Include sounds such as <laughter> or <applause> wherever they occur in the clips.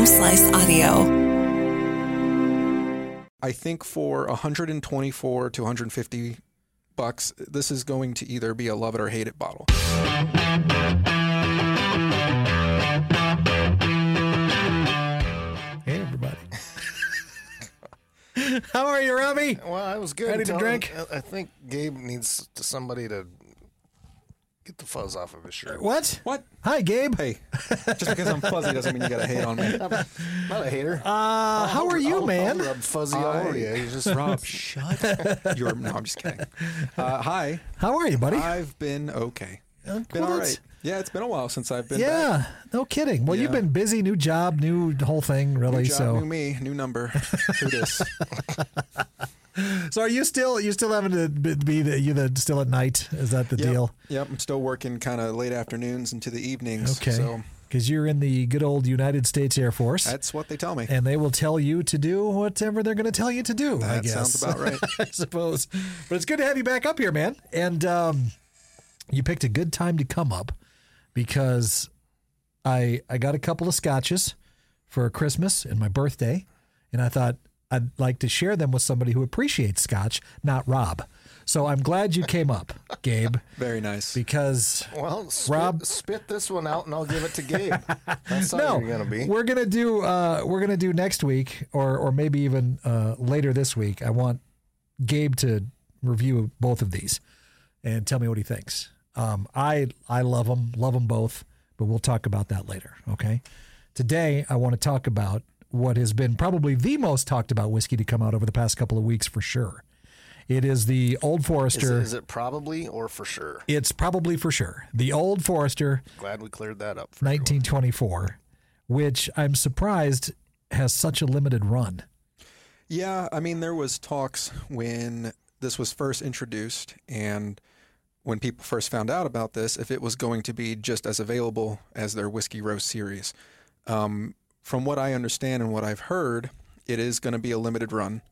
Home Slice Audio. I think for 124 to 150 bucks, this is going to either be a love it or hate it bottle. Hey, everybody. <laughs> How are you, Robbie? Well, I was good. Ready to until- drink? I I think Gabe needs to somebody to get the fuzz off of his shirt. What? What? Hi, Gabe. Hey, <laughs> just because I'm fuzzy doesn't mean you got to hate on me. I'm Not a hater. Uh, how are you, I'll, man? I'll rub fuzzy all over you. You just Rob, shut. <laughs> You're no, I'm just kidding. Uh, hi, How are you, buddy? I've been okay. Uh, Been well, all that's- right. Yeah, it's been a while since I've been. yeah, back. no kidding. Well, you've Yeah. been busy, new job, new whole thing, really. New job, so, new me, new number. Who this? <laughs> <laughs> so are you still you still having to be the, you the still at night? Is that the Yep. deal? Yep, I'm still working kind of late afternoons into the evenings. Okay, So because you're in the good old United States Air Force, that's what they tell me. and they will tell you to do whatever they're going to tell you to do. I guess sounds about right. <laughs> I suppose. But it's good to have you back up here, man. And um, you picked a good time to come up because I I got a couple of scotches for Christmas and my birthday, and I thought I'd like to share them with somebody who appreciates scotch, not Rob. So I'm glad you came up, Gabe, <laughs> Very nice. because well, spit, Rob- spit this one out and I'll give it to Gabe. <laughs> That's how no, you're gonna be. we're gonna do uh, we're gonna do next week or or maybe even uh, later this week. I want Gabe to review both of these and tell me what he thinks. Um, I I love them, love them both, but we'll talk about that later. Okay. Today I want to talk about what has been probably the most talked about whiskey to come out over the past couple of weeks for sure. It is the Old Is Forester. it, is it probably or for sure? it's probably for sure the Old Forester Glad we cleared that up. For everyone. 1924, which I'm surprised has such a limited run. Yeah, I mean, there was talks when this was first introduced and when people first found out about this, if it was going to be just as available as their Whiskey Row series. Um, from what I understand and what I've heard, it is going to be a limited run.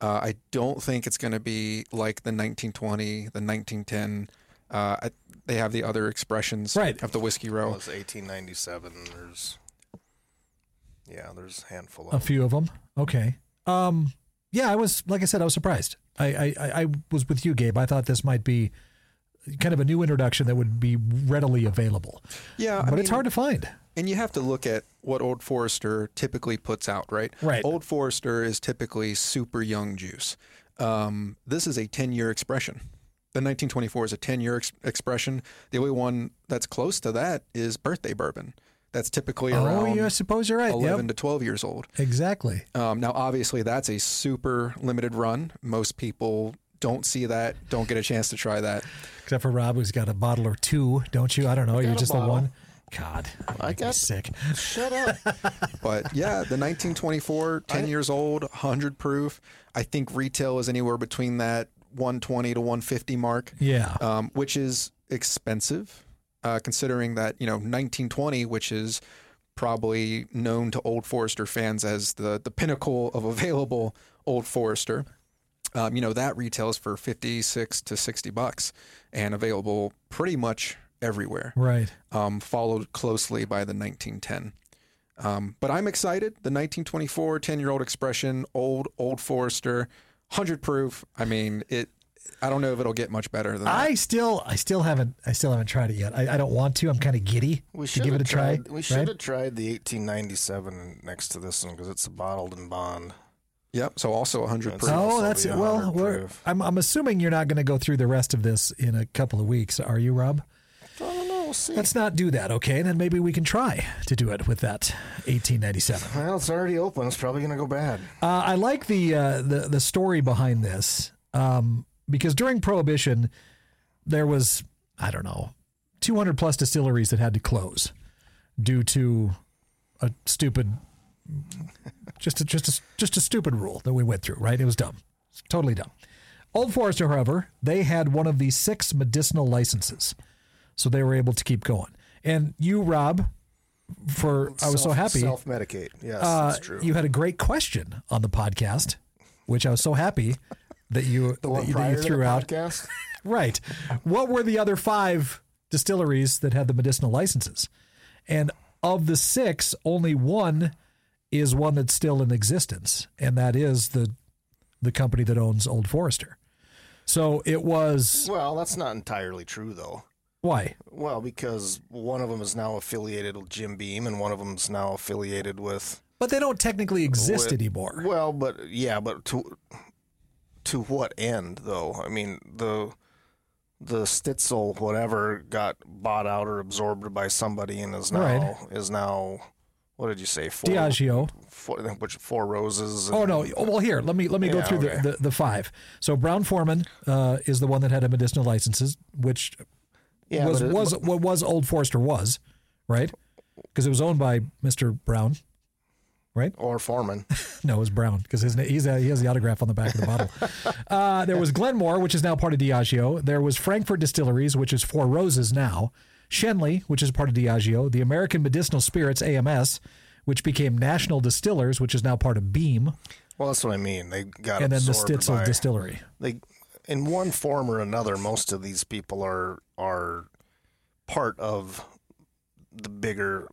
Uh, I don't think it's going to be like the 1920, the 1910. Uh, I, they have the other expressions Right. of the Whiskey Well, Row. it's 1897. There's yeah, there's a handful of A them. few of them. Okay. Um, yeah, I was like I said, I was surprised. I, I I I was with you, Gabe. I thought this might be kind of a new introduction that would be readily available, Yeah, I but it's hard to find. And you have to look at what Old Forester typically puts out, right? Right. Old Forester is typically super young juice. Um, this is a 10 year expression. The 1924 is a 10 year ex- expression. The only one that's close to that is birthday bourbon. That's typically Oh, around yeah, I suppose you're right. 11 Yep. to 12 years old. Exactly. Um, now, obviously, that's a super limited run. Most people don't see that, don't get a chance to try that. Except for Rob, who's got a bottle or two, don't you? I don't know. You're a just the one. God, I got- sick. Shut up. <laughs> But yeah, the 1924, 10 years old, 100 proof. I think retail is anywhere between that 120 to 150 mark, Yeah. um, which is expensive, uh, considering that, you know, 1920, which is probably known to Old Forester fans as the, the pinnacle of available Old Forester. Um, you know, that retails for 56 to 60 bucks and available pretty much everywhere Right. um, followed closely by the 1910. Um, but I'm excited. The 1924 10 year old expression, old, old Forester, 100 proof. I mean, it. I don't know if it'll get much better than that. I still, I still haven't, I still haven't tried it yet. I, I don't want to. I'm kind of giddy We to should give it a have try. We should right? have tried the 1897 next to this one because it's a bottled and bond. Yep. So also 100 That's proof. Oh, that's it. Well, we're. I'm, I'm assuming you're not going to go through the rest of this in a couple of weeks, are you, Rob? I don't know. We'll see. Let's not do that, okay? And then maybe we can try to do it with that 1897. well, it's already open. It's probably going to go bad. Uh, I like the, uh, the the story behind this um, because during Prohibition, there was I don't know 200 plus distilleries that had to close due to a stupid, just a, just a, just a stupid rule that we went through. Right? It was dumb, It's totally dumb. Old Forester, however, they had one of the six medicinal licenses, so they were able to keep going. And you, Rob, for I was so happy. Self medicate. Yes, Uh, that's true. You had a great question on the podcast, which I was so happy that you <laughs> that you, that you threw out. <laughs> Right. What were the other five distilleries that had the medicinal licenses? And of the six, only one is one that's still in existence, and that is the the company that owns Old Forester. So it was Well, that's not entirely true, though. Why? Well, because one of them is now affiliated with Jim Beam, and one of them is now affiliated with. But they don't technically exist with- anymore. Well, but yeah, but to to what end, though? I mean, the the Stitzel whatever got bought out or absorbed by somebody and is now Right. is now what did you say? Four, Diageo. Four, which four roses? Oh no! Oh, Well, here let me let me go through okay. the, the the five. So Brown-Forman uh, is the one that had a medicinal licenses, which yeah, was it- was what was Old Forester was, right? Because it was owned by Mister Brown, right? or Forman. <laughs> No, it was Brown because his he's a, he has the autograph on the back of the bottle. <laughs> uh, there was Glenmore, which is now part of Diageo. There was Frankfort Distilleries, which is Four Roses now. Schenley, which is part of Diageo. The American Medicinal Spirits (AMS), which became National Distillers, which is now part of Beam, Well, that's what I mean. They got and then the Stitzel by, Distillery. they in one form or another most of these people are are part of the bigger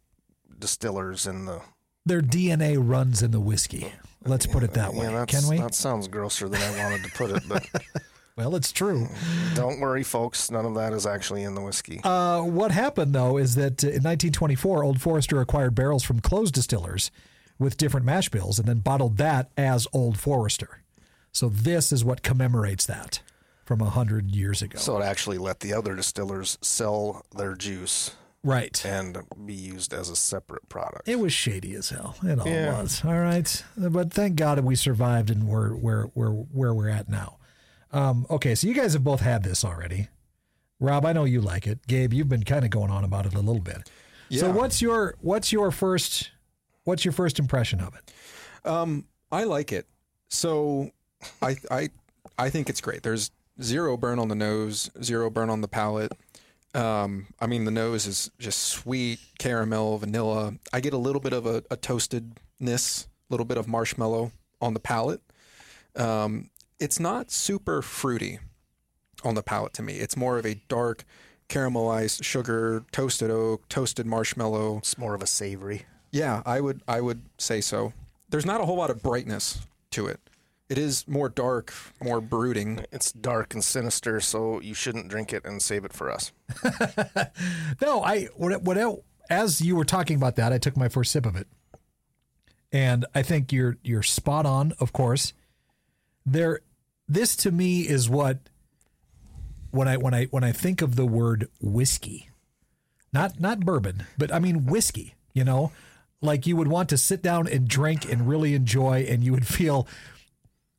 distillers in the Their DNA runs in the whiskey. Let's put it that way. yeah, that's, Can we? that sounds grosser than i wanted to put it but <laughs> Well, it's true. don't worry folks none of that is actually in the whiskey Uh, what happened though is that in 1924, Old Forester acquired barrels from closed distillers with different mash bills and then bottled that as Old Forester. So this is what commemorates that from a hundred years ago. so it actually let the other distillers sell their juice right. and be used as a separate product It was shady as hell. It all Yeah. was. All right. But thank God we survived and we're where where where we're at now. Um, okay, so you guys have both had this already. Rob, I know you like it. Gabe, you've been kind of going on about it a little bit. Yeah. So what's your what's your first what's your first impression of it? Um, I like it. So I I I think it's great. There's zero burn on the nose, zero burn on the palate. Um, I mean the nose is just sweet caramel, vanilla. I get a little bit of a, a toastedness, a little bit of marshmallow on the palate. Um, it's not super fruity on the palate to me. It's more of a dark caramelized sugar, toasted oak, toasted marshmallow. it's more of a savory Yeah, I would I would say so. There's not a whole lot of brightness to it. It is more dark, more brooding. it's dark and sinister so you shouldn't drink it and save it for us <laughs> No, I what what as you were talking about that, I took my first sip of it, and I think you're you're spot on. Of course, there. This to me is what when I when I when I think of the word whiskey, not not bourbon, but I mean whiskey. You know, like you would want to sit down and drink and really enjoy, and you would feel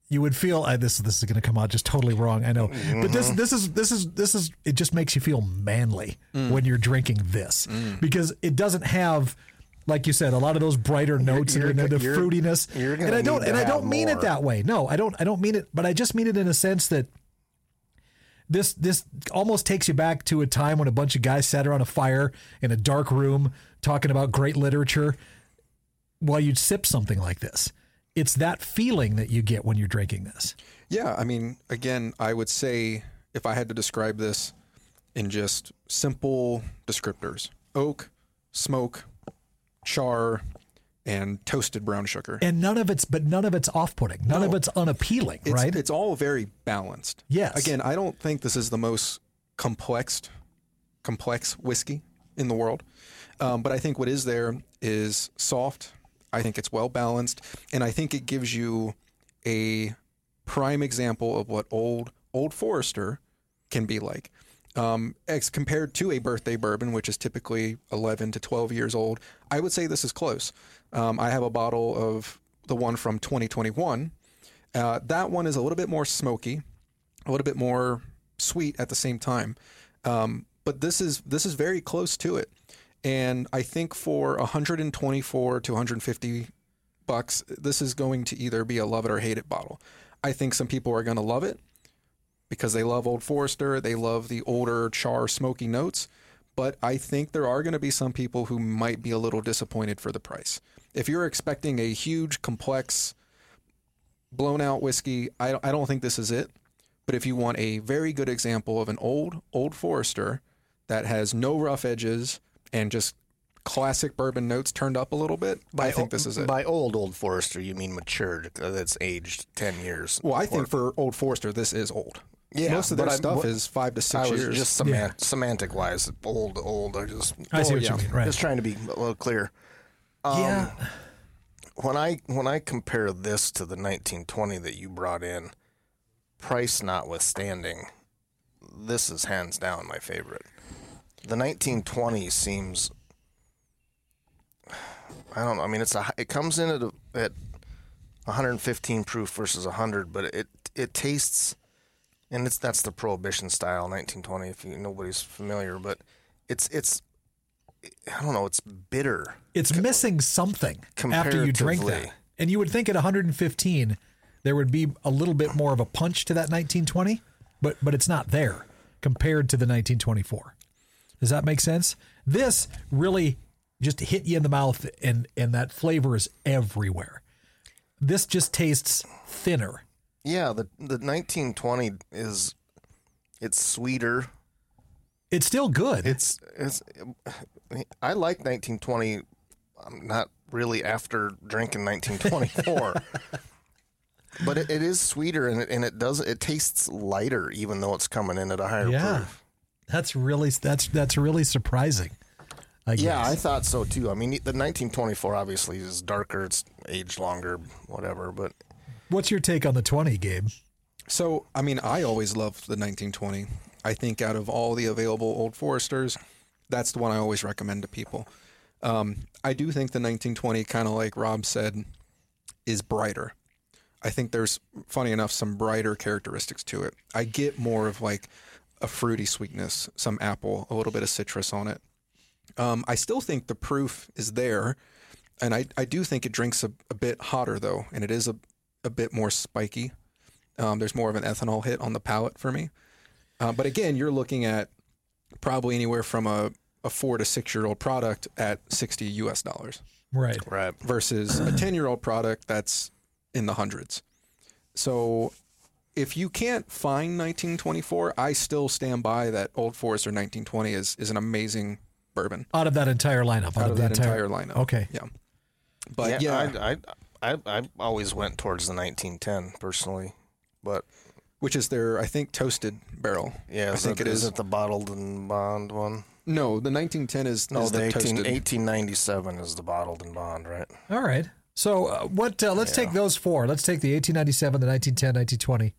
you would feel uh, this this is going to come out just totally wrong. I know. But this this is this is this is it just makes you feel manly when you're drinking this because it doesn't have like you said a lot of those brighter notes you're and the, the you're- fruitiness. you're and i don't and i don't mean it that way. No i don't i don't mean it but i just mean it in a sense that this this almost takes you back to a time when a bunch of guys sat around a fire in a dark room talking about great literature while you'd sip something like this. It's that feeling that you get when you're drinking this. Yeah, I mean, again, I would say if I had to describe this in just simple descriptors: oak, smoke, char, and toasted brown sugar. And none of it's but none of it's off-putting. None of it's unappealing, It's, right? It's all very balanced. Yes. Again, I don't think this is the most complex, complex whiskey in the world, um, but I think what is there is soft. I think it's well balanced, and I think it gives you a prime example of what old Old Forester can be like. Um, as compared to a birthday bourbon, which is typically 11 to 12 years old, I would say this is close. Um, I have a bottle of the one from 2021. Uh, that one is a little bit more smoky, a little bit more sweet at the same time. Um, but this is this is very close to it, and I think for 124 to 150 bucks, this is going to either be a love it or hate it bottle. I think some people are going to love it because they love Old Forester, they love the older char smoky notes. But I think there are going to be some people who might be a little disappointed for the price. If you're expecting a huge, complex, blown out whiskey, I I don't think this is it. But if you want a very good example of an old, old Forester that has no rough edges and just classic bourbon notes turned up a little bit. I think o- this is it. By old Old Forester, you mean matured? uh, That's aged ten years. well, I think for Old Forester, this is old. Yeah, most of their but I- stuff what- is five to I six was years. just semant- semantic wise, old, old. I just I see Oh, what yeah. you mean. Right. just trying to be a little clear. yeah. When I when I compare this to the 1920 that you brought in, price notwithstanding, this is hands down my favorite. The 1920 seems. I don't know. I mean, it's a. It comes in at a, at 115 proof versus 100, but it it tastes, and it's that's the prohibition style 1920. If you, nobody's familiar, but it's it's. I don't know. It's bitter. It's missing something after you drink that. And you would think at 115 there would be a little bit more of a punch to that 1920, but but it's not there compared to the 1924. Does that make sense? This really just hit you in the mouth and and that flavor is everywhere. This just tastes thinner. Yeah, the the 1920 is it's sweeter. It's still good. It's it's I like 1920 I'm um, not really after drinking 1924. <laughs> but it, it is sweeter and it, and it does it tastes lighter even though it's coming in at a higher yeah. proof. That's really that's that's really surprising. I guess. Yeah, I thought so too. I mean, the 1924 obviously is darker, it's aged longer, whatever, but What's your take on the 20 Gabe? So, I mean, I always loved the 1920. I think out of all the available Old Foresters, that's the one I always recommend to people. Um, I do think the 1920, kind of like Rob said, is brighter. I think there's, funny enough, some brighter characteristics to it. I get more of like a fruity sweetness, some apple, a little bit of citrus on it. Um, I still think the proof is there, and I, I do think it drinks a, a bit hotter though, and it is a, a bit more spiky. Um, there's more of an ethanol hit on the palate for me. Uh, but again, you're looking at probably anywhere from a, a four to six year old product at 60 US dollars Right. right. versus a 10 year old product that's in the hundreds. So if you can't find 1924, I still stand by that Old Forester 1920 is, is an amazing bourbon Out of that entire lineup. out of the that entire lineup. Okay. Yeah. But yeah, I, I I I always went towards the 1910 personally. But which is their, I think, toasted barrel. yeah, I think it it is is. it the bottled and bond one? No, the 1910 is, No, is the the 18, 1897 is the bottled and bond, right? All right. So uh, what? Uh, let's take those four. Let's take the 1897, the 1910, 1920,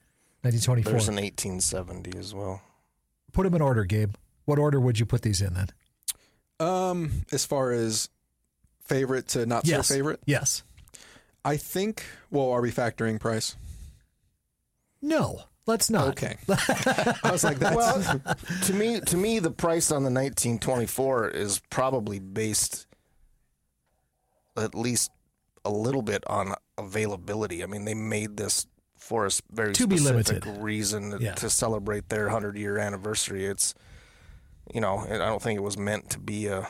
1924. There's an 1870 as well. Put them in order, Gabe. What order would you put these in then? Um, as far as favorite to not Yes. so favorite, Yes. I think. Well, are we factoring price? No. Let's not. Okay. <laughs> I was like, that's Well, to me, to me, the price on the 1924 is probably based at least a little bit on availability. I mean, they made this for a very To be specific limited. reason Yeah. to celebrate their 100 year anniversary. It's, you know, I don't think it was meant to be a,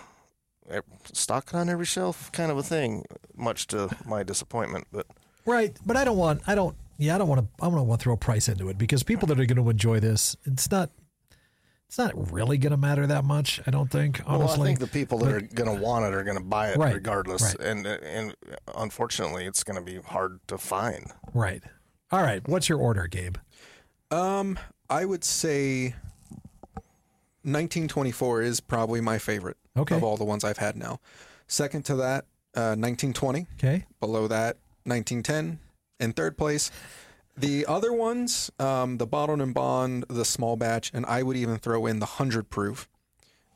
a stock on every shelf kind of a thing, much to my disappointment. But Right. But I don't want. I don't. Yeah. I don't want to. I don't want to throw a price into it because people that are going to enjoy this, it's not. It's not really going to matter that much. I don't think. Honestly. Well, I think the people that are going to want it are going to buy it Right, regardless, right. and and unfortunately, it's going to be hard to find. right. All right. What's your order, Gabe? um. I would say 1924 is probably my favorite Okay. of all the ones I've had now. Second to that, uh, 1920. Okay. Below that, 1910. In third place, the other ones, um, the bottled and bond, the small batch, and I would even throw in the 100 proof.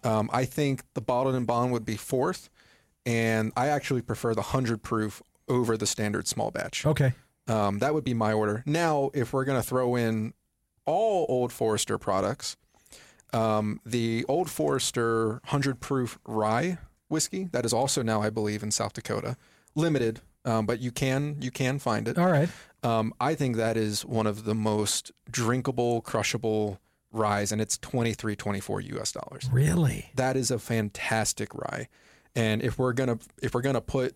Um, I think the bottled and bond would be fourth, and I actually prefer the 100 proof over the standard small batch. Okay. Um, that would be my order. Now, if we're going to throw in all Old Forester products, um, the Old Forester 100 proof rye whiskey that is also now, I believe, in South Dakota, limited, um, but you can you can find it. All right. Um, I think that is one of the most drinkable, crushable ryes, and it's 23, 24 US dollars. Really? That is a fantastic rye. And if we're gonna if we're gonna put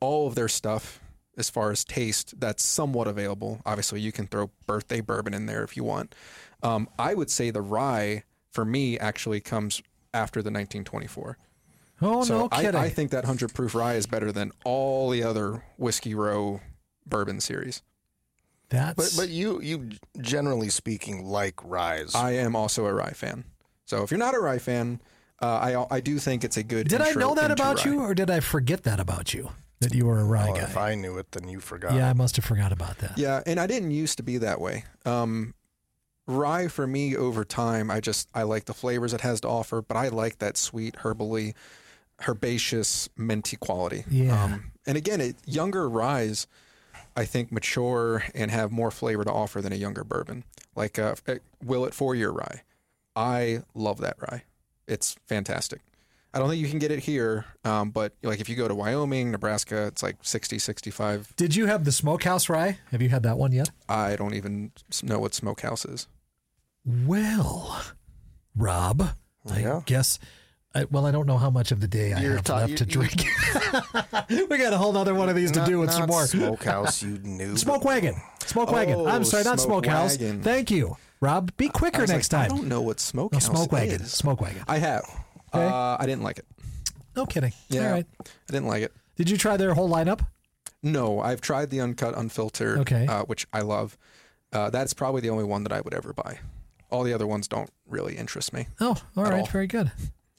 all of their stuff as far as taste that's somewhat available, obviously you can throw birthday bourbon in there if you want. Um, I would say the rye for me actually comes after the 1924. Oh, so no I, kidding. I think that 100 proof rye is better than all the other Whiskey Row bourbon series. That's But but you you generally speaking like rye. I am also a rye fan. So if you're not a rye fan, uh, I I do think it's a good. did I know that about rye. you, or did I forget that about you that you were a rye Well, guy? if I knew it, then you forgot. yeah, I must have forgot about that. Yeah, and I didn't used to be that way. Um, rye for me over time, I just I like the flavors it has to offer, but I like that sweet, herbally, herbaceous, minty quality. Yeah. Um, and again, it, younger ryes, I think, mature and have more flavor to offer than a younger bourbon. Like uh, Willet Four Year Rye, I love that rye. It's fantastic. I don't think you can get it here, um, but like if you go to Wyoming, Nebraska, it's like 60, 65. Did you have the smokehouse rye? Have you had that one yet? I don't even know what smokehouse is. Well, Rob, I guess. I, well, I don't know how much of the day I You're have ta- left you- to you- drink. <laughs> <laughs> we got a whole other one of these to do and not some more. Smokehouse, you knew. Smoke wagon. Smoke wagon. Oh, I'm sorry, not smoke smokehouse. wagon. Thank you, Rob. Be I quicker next like, time. I don't know what No, smokehouse smoke wagon. is. Smoke wagon. I have. Okay. Uh, I didn't like it. No kidding. Yeah, All right. I didn't like it. Did you try their whole lineup? No, I've tried the uncut, unfiltered, Okay. uh, which I love. Uh, that's probably the only one that I would ever buy. All the other ones don't really interest me. Oh, all right, all. Very good.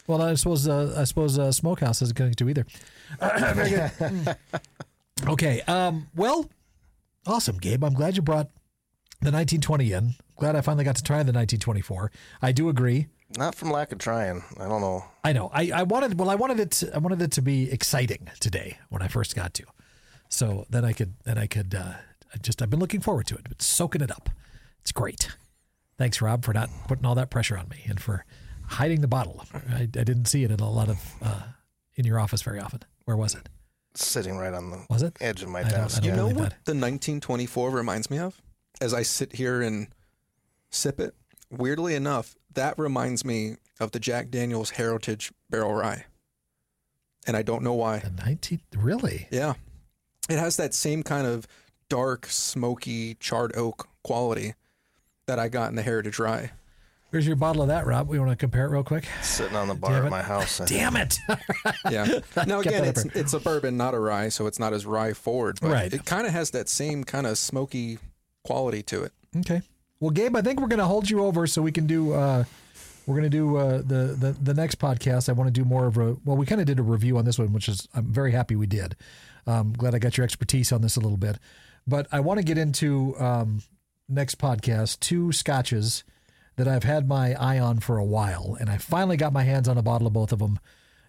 Well, I suppose uh, I suppose uh, Smokehouse isn't going to either. <coughs> very good. <laughs> okay. Um, well, awesome, Gabe. I'm glad you brought the 1920 in. Glad I finally got to try the 1924. I do agree. Not from lack of trying. I don't know. I know. I, I wanted well, I wanted it. To, I wanted it to be exciting today when I first got to. So then I could then I could uh, I just I've been looking forward to it. But soaking it up. It's great. Thanks, Rob, for not putting all that pressure on me and for hiding the bottle. I, I didn't see it in a lot of uh, in your office very often. Where was it? Sitting right on the Was it? edge of my I don't- desk. I You know believe what that. the 1924 reminds me of? As I sit here and sip it, weirdly enough, that reminds me of the Jack Daniels Heritage Barrel Rye. And I don't know why. The 19 really? Yeah. It has that same kind of dark, smoky, charred oak quality that I got in the Heritage Rye. Here's your bottle of that, Rob. We want to compare it real quick. Sitting on the Damn bar it. at my house. I- <laughs> Damn it! <laughs> Yeah. Now again, it's it's a bourbon, not a rye, so it's not as rye forward, but Right. it kind of has that same kind of smoky quality to it. Okay. Well, Gabe, I think we're going to hold you over so we can do. Uh, we're going to do uh, the, the the next podcast. I want to do more of a. Well, we kind of did a review on this one, which is I'm very happy we did. Um, glad I got your expertise on this a little bit, but I want to get into um, next podcast two scotches that I've had my eye on for a while, and I finally got my hands on a bottle of both of them,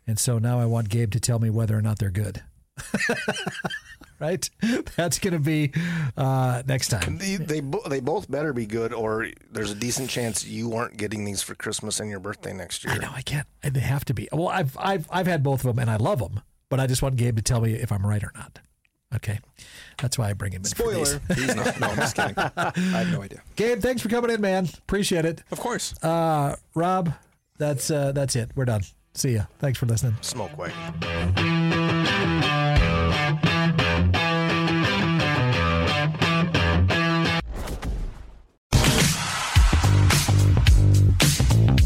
and so now I want Gabe to tell me whether or not they're good. <laughs> right? <laughs> That's going to be uh, next time. They they, bo- they both better be good, or there's a decent chance you aren't getting these for Christmas and your birthday next year. I know I can't. They have to be. Well, I've I've I've had both of them and I love them, but I just want Gabe to tell me if I'm right or not. Okay, that's why I bring him in. Spoiler. <laughs> He's not. No, I'm just kidding. I have no idea. Gabe, thanks for coming in, man. Appreciate it. Of course. Uh, Rob, that's uh, that's it. We're done. See ya. Thanks for listening. Smoke wagon.